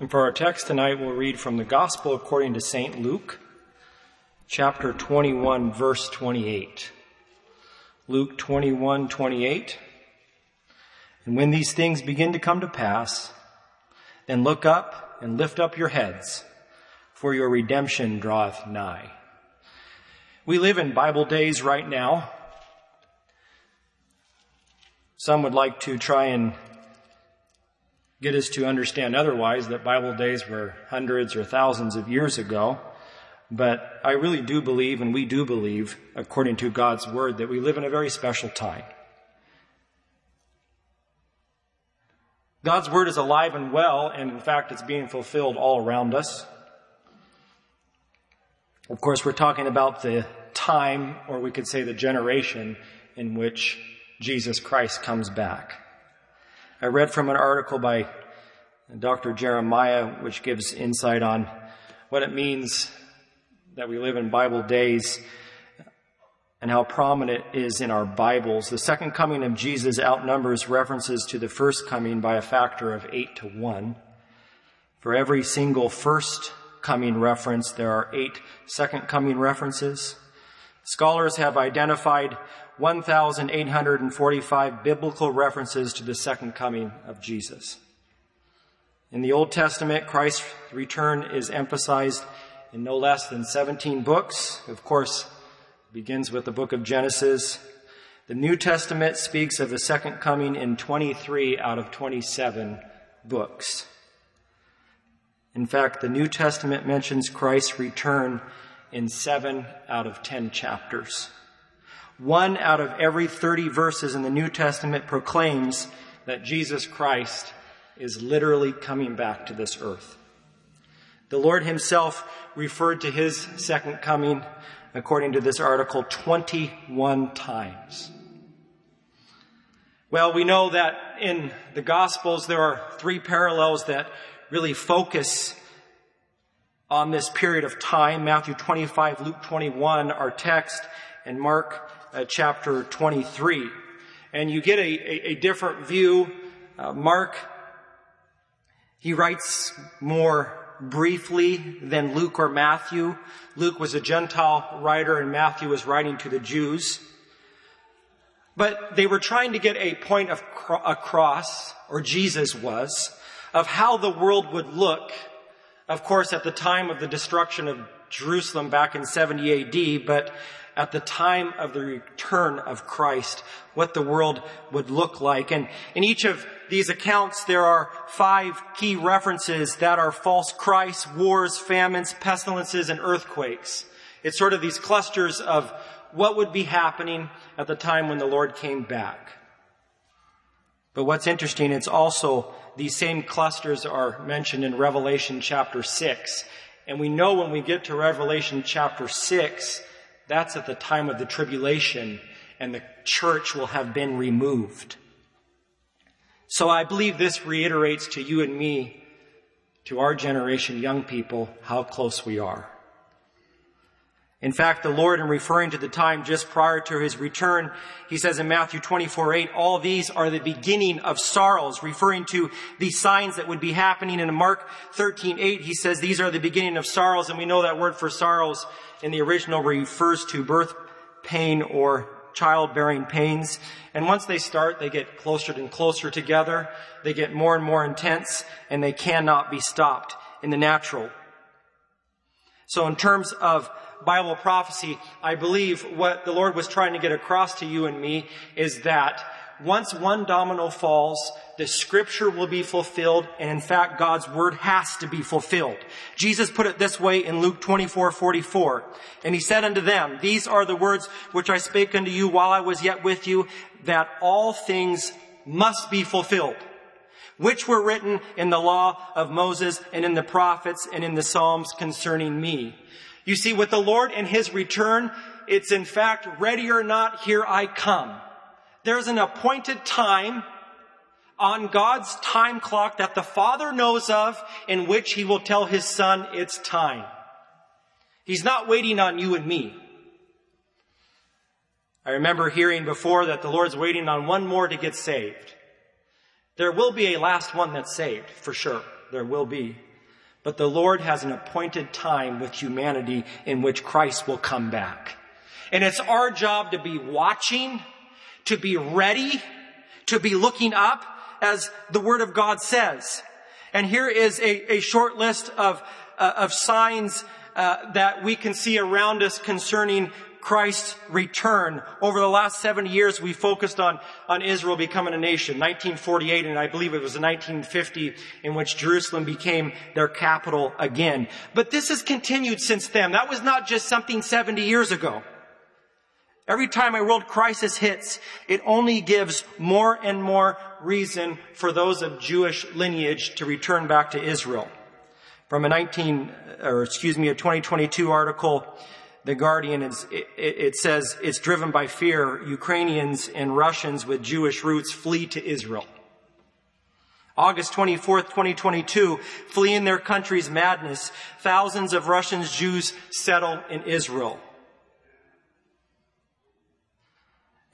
And for our text tonight, we'll read from the Gospel according to St. Luke, chapter 21, verse 28. Luke 21, 28. And when these things begin to come to pass, then look up and lift up your heads, for your redemption draweth nigh. We live in Bible days right now. Some would like to try and get us to understand otherwise that Bible days were hundreds or thousands of years ago. But I really do believe, and we do believe, according to God's Word, that we live in a very special time. God's Word is alive and well, and in fact, it's being fulfilled all around us. Of course, we're talking about the time, or we could say the generation, in which Jesus Christ comes back. I read from an article by Dr. Jeremiah, which gives insight on what it means that we live in Bible days and how prominent it is in our Bibles. The second coming of Jesus outnumbers references to the first coming by a factor of eight to one. For every single first coming reference, there are eight second coming references. Scholars have identified 1,845 biblical references to the second coming of Jesus. In the Old Testament, Christ's return is emphasized in no less than 17 books. Of course, begins with the book of Genesis. The New Testament speaks of the second coming in 23 out of 27 books. In fact, the New Testament mentions Christ's return in seven out of 10 chapters. One out of every 30 verses in the New Testament proclaims that Jesus Christ is literally coming back to this earth. The Lord himself referred to his second coming, according to this article, 21 times. Well, we know that in the Gospels there are three parallels that really focus on this period of time. Matthew 25, Luke 21, our text, and Mark uh, chapter 23. And you get a, a, a different view. Uh, Mark, he writes more briefly than Luke or Matthew. Luke was a Gentile writer and Matthew was writing to the Jews. But they were trying to get a point of cro- across, or Jesus was, of how the world would look, of course, at the time of the destruction of Jerusalem back in 70 AD, but at the time of the return of Christ, what the world would look like. And in each of these accounts, there are five key references that are false Christs, wars, famines, pestilences, and earthquakes. It's sort of these clusters of what would be happening at the time when the Lord came back. But what's interesting, it's also these same clusters are mentioned in Revelation chapter 6. And we know when we get to Revelation chapter 6 that's at the time of the tribulation and the church will have been removed. So I believe this reiterates to you and me, to our generation, young people, how close we are. In fact, the Lord, in referring to the time just prior to his return, he says in Matthew 24, 8, all these are the beginning of sorrows, referring to the signs that would be happening. in Mark 13, 8, he says these are the beginning of sorrows, and we know that word for sorrows in the original refers to birth pain or childbearing pains. And once they start, they get closer and closer together. They get more and more intense, and they cannot be stopped in the natural. So in terms of Bible prophecy, I believe what the Lord was trying to get across to you and me is that once one domino falls, the scripture will be fulfilled, and in fact, God's word has to be fulfilled. Jesus put it this way in Luke 24, 44. And he said unto them, These are the words which I spake unto you while I was yet with you, that all things must be fulfilled, which were written in the law of Moses and in the prophets and in the Psalms concerning me. You see, with the Lord and His return, it's in fact, ready or not, here I come. There's an appointed time on God's time clock that the Father knows of in which He will tell His Son it's time. He's not waiting on you and me. I remember hearing before that the Lord's waiting on one more to get saved. There will be a last one that's saved, for sure. There will be. But the Lord has an appointed time with humanity in which Christ will come back. And it's our job to be watching, to be ready, to be looking up, as the Word of God says. And here is a, a short list of, uh, of signs uh, that we can see around us concerning Christ's return. Over the last 70 years, we focused on, on Israel becoming a nation. 1948, and I believe it was in 1950, in which Jerusalem became their capital again. But this has continued since then. That was not just something 70 years ago. Every time a world crisis hits, it only gives more and more reason for those of Jewish lineage to return back to Israel. From a 19, or excuse me, a 2022 article, the Guardian, it, it says it's driven by fear. Ukrainians and Russians with Jewish roots flee to Israel. August 24th, 2022, fleeing their country's madness, thousands of Russian Jews settle in Israel.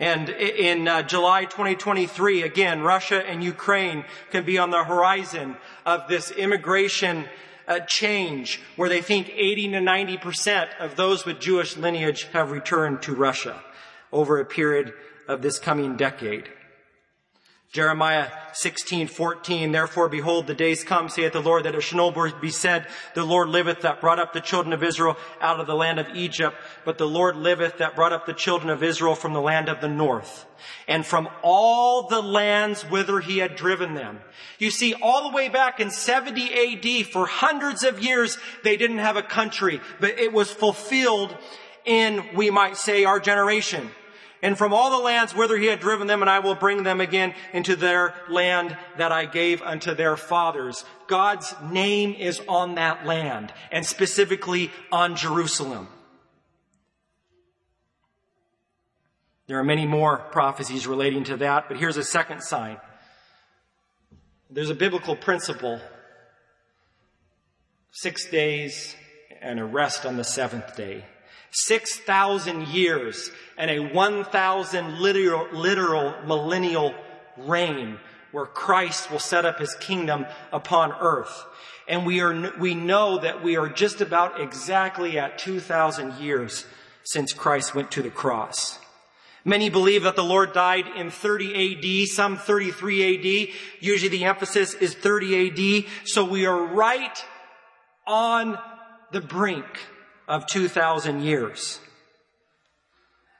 And in uh, July 2023, again, Russia and Ukraine can be on the horizon of this immigration a change where they think 80 to 90% of those with Jewish lineage have returned to Russia over a period of this coming decade. Jeremiah 16, 14, therefore behold, the days come, saith the Lord, that it shall no be said, the Lord liveth that brought up the children of Israel out of the land of Egypt, but the Lord liveth that brought up the children of Israel from the land of the north, and from all the lands whither he had driven them. You see, all the way back in 70 AD, for hundreds of years, they didn't have a country, but it was fulfilled in, we might say, our generation and from all the lands whither he had driven them, and I will bring them again into their land that I gave unto their fathers. God's name is on that land, and specifically on Jerusalem. There are many more prophecies relating to that, but here's a second sign. There's a biblical principle. Six days and a rest on the seventh day. 6,000 years and a 1,000 literal, literal millennial reign where Christ will set up his kingdom upon earth. And we are, we know that we are just about exactly at 2,000 years since Christ went to the cross. Many believe that the Lord died in 30 AD, some 33 AD. Usually the emphasis is 30 AD. So we are right on the brink of 2,000 years.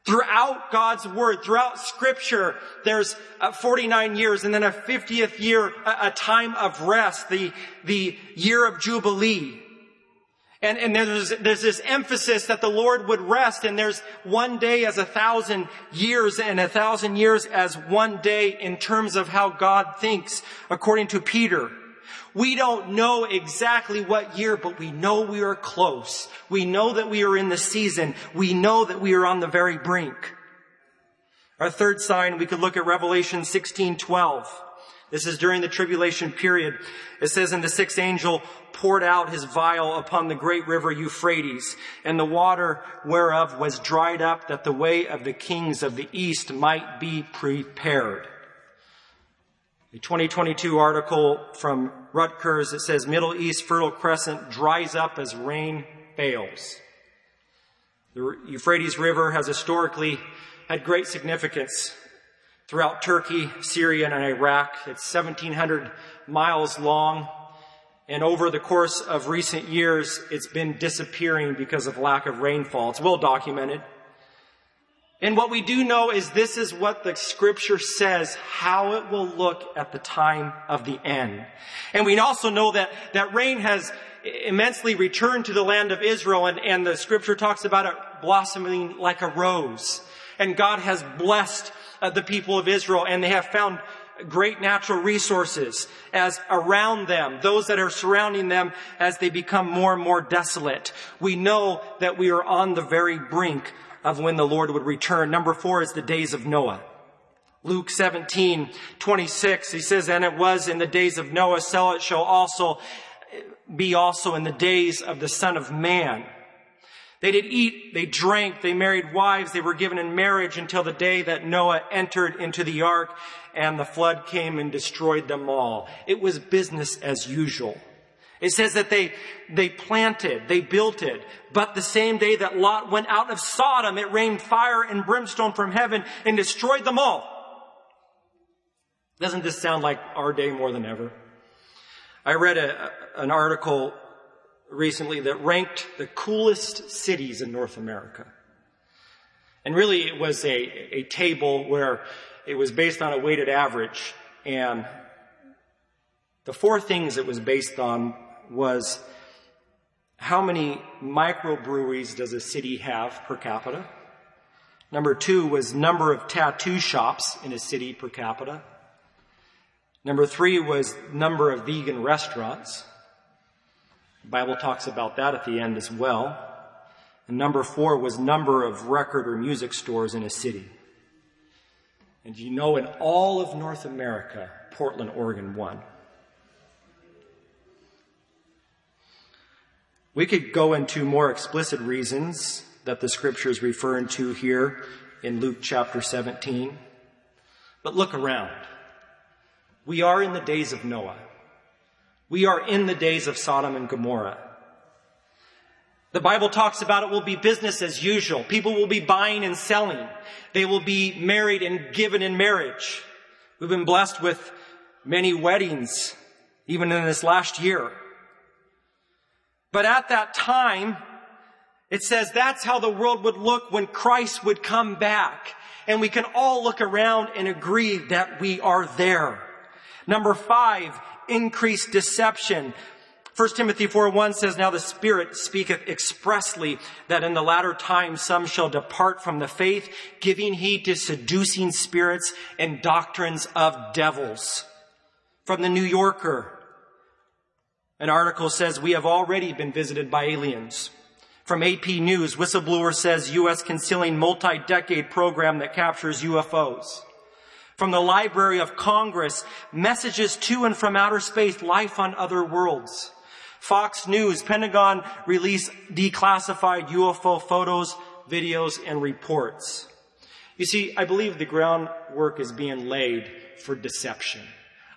Throughout God's Word, throughout Scripture, there's 49 years and then a 50th year, a time of rest, the, the year of Jubilee. And, and there's, there's this emphasis that the Lord would rest and there's one day as a thousand years and a thousand years as one day in terms of how God thinks according to Peter. We don't know exactly what year, but we know we are close. We know that we are in the season. We know that we are on the very brink. Our third sign, we could look at Revelation 16, 12. This is during the tribulation period. It says, And the sixth angel poured out his vial upon the great river Euphrates, and the water whereof was dried up, that the way of the kings of the east might be prepared. A 2022 article from Rutgers that says Middle East Fertile Crescent dries up as rain fails. The Euphrates River has historically had great significance throughout Turkey, Syria, and Iraq. It's 1700 miles long. And over the course of recent years, it's been disappearing because of lack of rainfall. It's well documented. And what we do know is this is what the scripture says, how it will look at the time of the end. And we also know that, that rain has immensely returned to the land of Israel and, and the scripture talks about it blossoming like a rose. And God has blessed uh, the people of Israel and they have found great natural resources as around them, those that are surrounding them as they become more and more desolate. We know that we are on the very brink of when the Lord would return. Number four is the days of Noah. Luke 17, 26, he says, And it was in the days of Noah, so it shall also be also in the days of the Son of Man. They did eat, they drank, they married wives, they were given in marriage until the day that Noah entered into the ark and the flood came and destroyed them all. It was business as usual. It says that they, they planted, they built it, but the same day that Lot went out of Sodom, it rained fire and brimstone from heaven and destroyed them all. Doesn't this sound like our day more than ever? I read a, an article recently that ranked the coolest cities in North America. And really it was a, a table where it was based on a weighted average and the four things it was based on was how many microbreweries does a city have per capita? Number two was number of tattoo shops in a city per capita. Number three was number of vegan restaurants. The Bible talks about that at the end as well. And number four was number of record or music stores in a city. And you know, in all of North America, Portland, Oregon won. We could go into more explicit reasons that the scripture is referring to here in Luke chapter 17. But look around. We are in the days of Noah. We are in the days of Sodom and Gomorrah. The Bible talks about it will be business as usual. People will be buying and selling. They will be married and given in marriage. We've been blessed with many weddings, even in this last year. But at that time, it says that's how the world would look when Christ would come back. And we can all look around and agree that we are there. Number five, increased deception. 1 Timothy 4 1 says, Now the Spirit speaketh expressly that in the latter times some shall depart from the faith, giving heed to seducing spirits and doctrines of devils. From the New Yorker, an article says, We have already been visited by aliens. From AP News, whistleblower says U.S. concealing multi-decade program that captures UFOs. From the Library of Congress, messages to and from outer space, life on other worlds. Fox News, Pentagon released declassified UFO photos, videos, and reports. You see, I believe the groundwork is being laid for deception.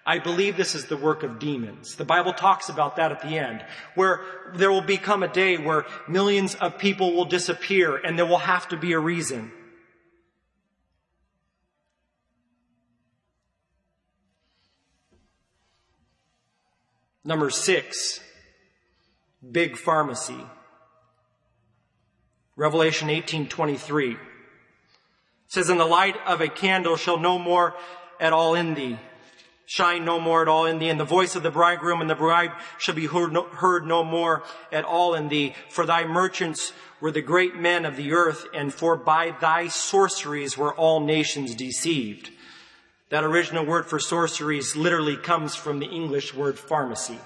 I believe this is the work of demons. The Bible talks about that at the end, where there will become a day where millions of people will disappear and there will have to be a reason. Number six, big pharmacy. Revelation 18:23 says, "And the light of a candle shall no more at all in thee, shine no more at all in thee, and the voice of the bridegroom and the bride shall be heard no, heard no more at all in thee. For thy merchants were the great men of the earth, and for by thy sorceries were all nations deceived." That original word for sorceries literally comes from the English word pharmacy.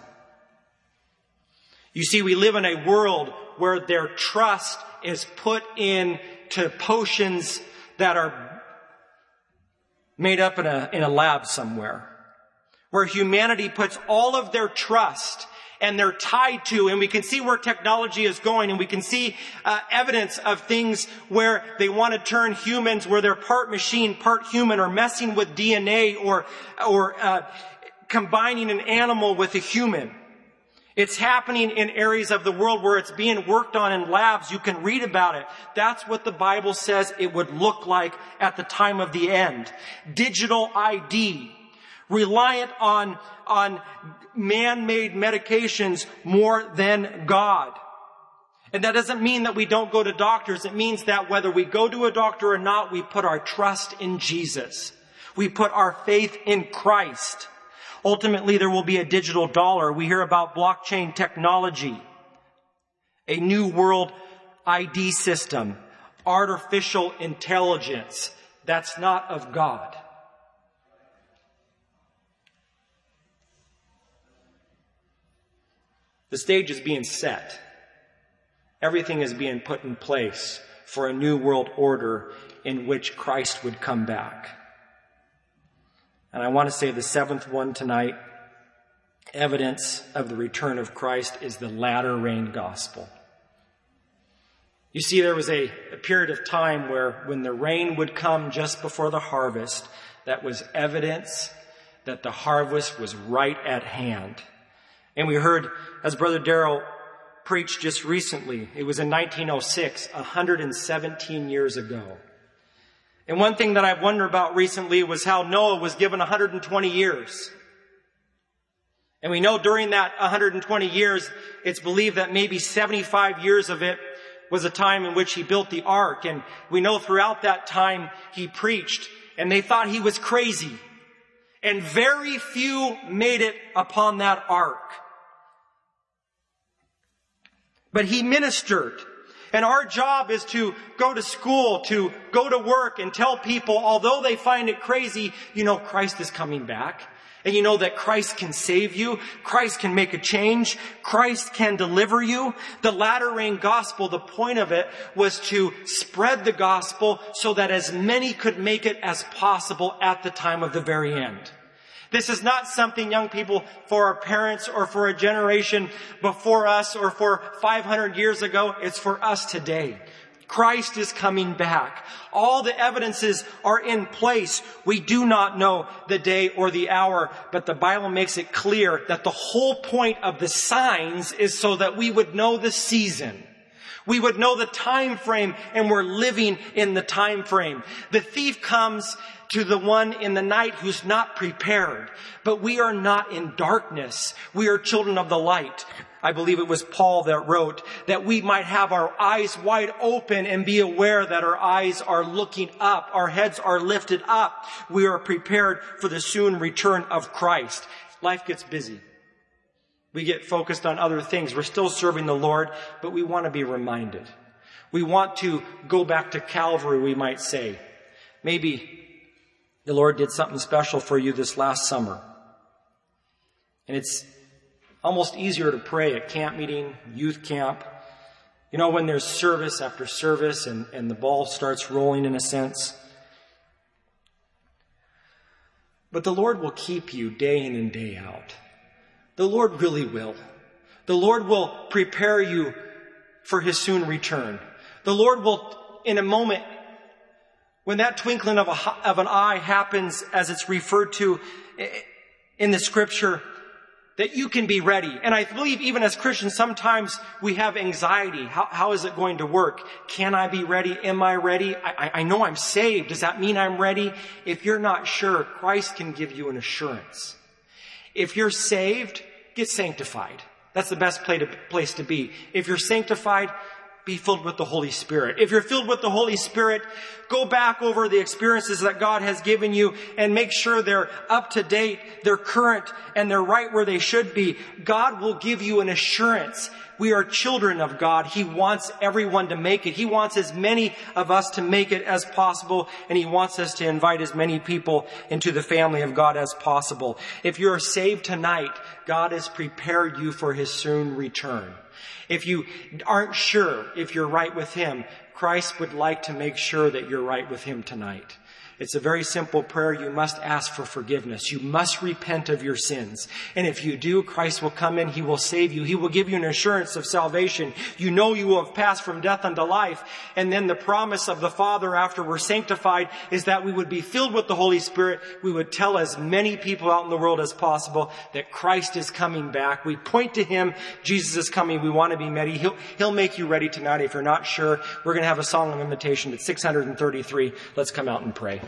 You see, we live in a world where their trust is put into potions that are made up in a, in a lab somewhere. Where humanity puts all of their trust and they're tied to, and we can see where technology is going, and we can see uh, evidence of things where they want to turn humans, where they're part machine, part human, or messing with DNA, or or uh, combining an animal with a human. It's happening in areas of the world where it's being worked on in labs. You can read about it. That's what the Bible says it would look like at the time of the end. Digital ID reliant on, on man-made medications more than God. And that doesn't mean that we don't go to doctors. It means that whether we go to a doctor or not, we put our trust in Jesus. We put our faith in Christ. Ultimately, there will be a digital dollar. We hear about blockchain technology, a new world ID system, artificial intelligence that's not of God. The stage is being set. Everything is being put in place for a new world order in which Christ would come back. And I want to say the seventh one tonight, evidence of the return of Christ is the latter rain gospel. You see, there was a, a, period of time where when the rain would come just before the harvest, that was evidence that the harvest was right at hand. And we heard, as Brother Darrell preached just recently, it was in 1906, 117 years ago. And one thing that I've wondered about recently was how Noah was given 120 years. And we know during that 120 years, it's believed that maybe 75 years of it was a time in which he built the ark. And we know throughout that time he preached and they thought he was crazy. And very few made it upon that ark. But he ministered. And our job is to go to school, to go to work and tell people, although they find it crazy, you know, Christ is coming back. And you know that Christ can save you. Christ can make a change. Christ can deliver you. The latter rain gospel, the point of it was to spread the gospel so that as many could make it as possible at the time of the very end. This is not something young people for our parents or for a generation before us or for 500 years ago. It's for us today. Christ is coming back. All the evidences are in place. We do not know the day or the hour, but the Bible makes it clear that the whole point of the signs is so that we would know the season. We would know the time frame and we're living in the time frame. The thief comes to the one in the night who's not prepared. But we are not in darkness. We are children of the light. I believe it was Paul that wrote that we might have our eyes wide open and be aware that our eyes are looking up. Our heads are lifted up. We are prepared for the soon return of Christ. Life gets busy. We get focused on other things. We're still serving the Lord, but we want to be reminded. We want to go back to Calvary, we might say. Maybe the Lord did something special for you this last summer. And it's almost easier to pray at camp meeting, youth camp. You know, when there's service after service and, and the ball starts rolling in a sense. But the Lord will keep you day in and day out. The Lord really will. The Lord will prepare you for His soon return. The Lord will, in a moment, when that twinkling of, a, of an eye happens as it's referred to eh, in the scripture, that you can be ready. And I believe even as Christians, sometimes we have anxiety. How, how is it going to work? Can I be ready? Am I ready? I, I know I'm saved. Does that mean I'm ready? If you're not sure, Christ can give you an assurance. If you're saved, get sanctified. That's the best place to be. If you're sanctified, be filled with the Holy Spirit. If you're filled with the Holy Spirit, go back over the experiences that God has given you and make sure they're up to date, they're current, and they're right where they should be. God will give you an assurance. We are children of God. He wants everyone to make it. He wants as many of us to make it as possible, and He wants us to invite as many people into the family of God as possible. If you're saved tonight, God has prepared you for His soon return. If you aren't sure if you're right with Him, Christ would like to make sure that you're right with Him tonight. It's a very simple prayer. You must ask for forgiveness. You must repent of your sins. And if you do, Christ will come in. He will save you. He will give you an assurance of salvation. You know you will have passed from death unto life. And then the promise of the Father after we're sanctified is that we would be filled with the Holy Spirit. We would tell as many people out in the world as possible that Christ is coming back. We point to Him. Jesus is coming. We want to be ready. He'll, he'll make you ready tonight. If you're not sure, we're going to have a song of invitation at 633. Let's come out and pray.